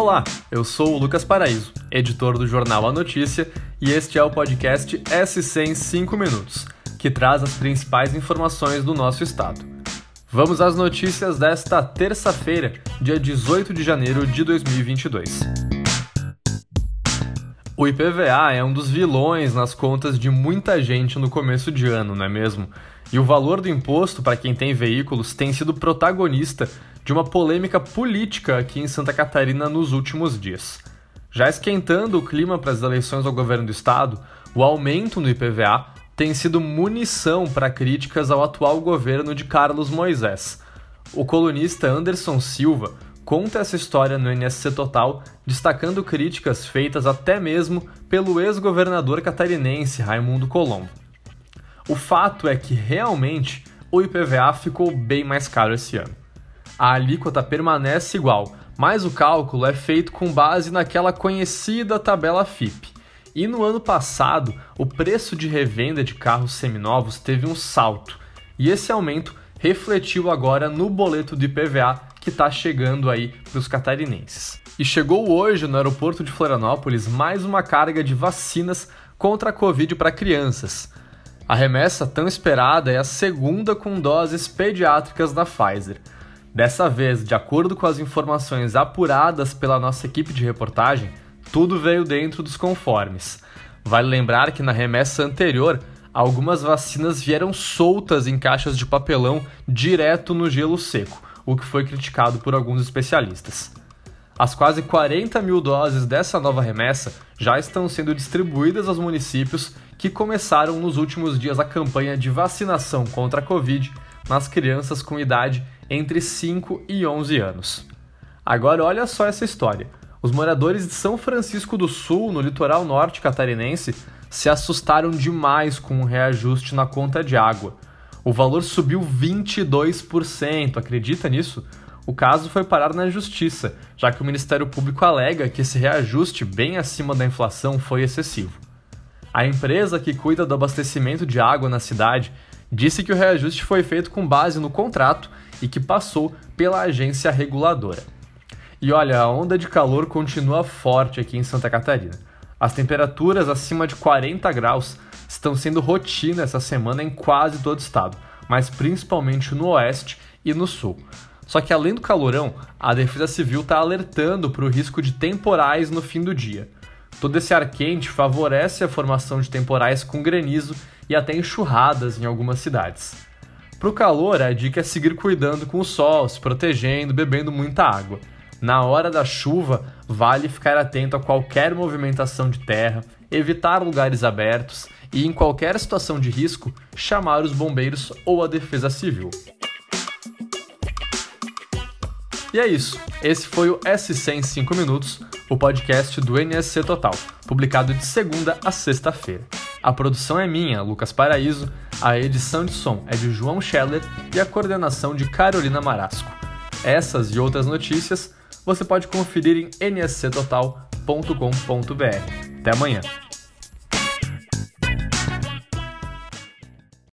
Olá, eu sou o Lucas Paraíso, editor do jornal A Notícia, e este é o podcast SC em 5 minutos, que traz as principais informações do nosso estado. Vamos às notícias desta terça-feira, dia 18 de janeiro de 2022. O IPVA é um dos vilões nas contas de muita gente no começo de ano, não é mesmo? E o valor do imposto para quem tem veículos tem sido protagonista de uma polêmica política aqui em Santa Catarina nos últimos dias. Já esquentando o clima para as eleições ao governo do estado, o aumento no IPVA tem sido munição para críticas ao atual governo de Carlos Moisés. O colunista Anderson Silva conta essa história no NSC Total, destacando críticas feitas até mesmo pelo ex-governador catarinense Raimundo Colombo. O fato é que realmente o IPVA ficou bem mais caro esse ano. A alíquota permanece igual, mas o cálculo é feito com base naquela conhecida tabela FIP. E no ano passado, o preço de revenda de carros seminovos teve um salto, e esse aumento refletiu agora no boleto do IPVA que está chegando aí para os catarinenses. E chegou hoje no aeroporto de Florianópolis mais uma carga de vacinas contra a Covid para crianças. A remessa tão esperada é a segunda com doses pediátricas da Pfizer. Dessa vez, de acordo com as informações apuradas pela nossa equipe de reportagem, tudo veio dentro dos conformes. Vale lembrar que na remessa anterior, algumas vacinas vieram soltas em caixas de papelão direto no gelo seco, o que foi criticado por alguns especialistas. As quase 40 mil doses dessa nova remessa já estão sendo distribuídas aos municípios que começaram nos últimos dias a campanha de vacinação contra a Covid nas crianças com idade entre 5 e 11 anos. Agora, olha só essa história. Os moradores de São Francisco do Sul, no litoral norte catarinense, se assustaram demais com o reajuste na conta de água. O valor subiu 22%, acredita nisso? O caso foi parar na justiça, já que o Ministério Público alega que esse reajuste bem acima da inflação foi excessivo. A empresa que cuida do abastecimento de água na cidade disse que o reajuste foi feito com base no contrato e que passou pela agência reguladora. E olha, a onda de calor continua forte aqui em Santa Catarina. As temperaturas acima de 40 graus estão sendo rotina essa semana em quase todo o estado, mas principalmente no oeste e no sul. Só que além do calorão, a Defesa Civil está alertando para o risco de temporais no fim do dia. Todo esse ar quente favorece a formação de temporais com granizo e até enxurradas em algumas cidades. Para o calor, a dica é seguir cuidando com o sol, se protegendo, bebendo muita água. Na hora da chuva, vale ficar atento a qualquer movimentação de terra, evitar lugares abertos e, em qualquer situação de risco, chamar os bombeiros ou a defesa civil. E é isso. Esse foi o SC em 5 minutos, o podcast do NSC Total, publicado de segunda a sexta-feira. A produção é minha, Lucas Paraíso, a edição de som é de João Scheller e a coordenação de Carolina Marasco. Essas e outras notícias você pode conferir em nsctotal.com.br. Até amanhã!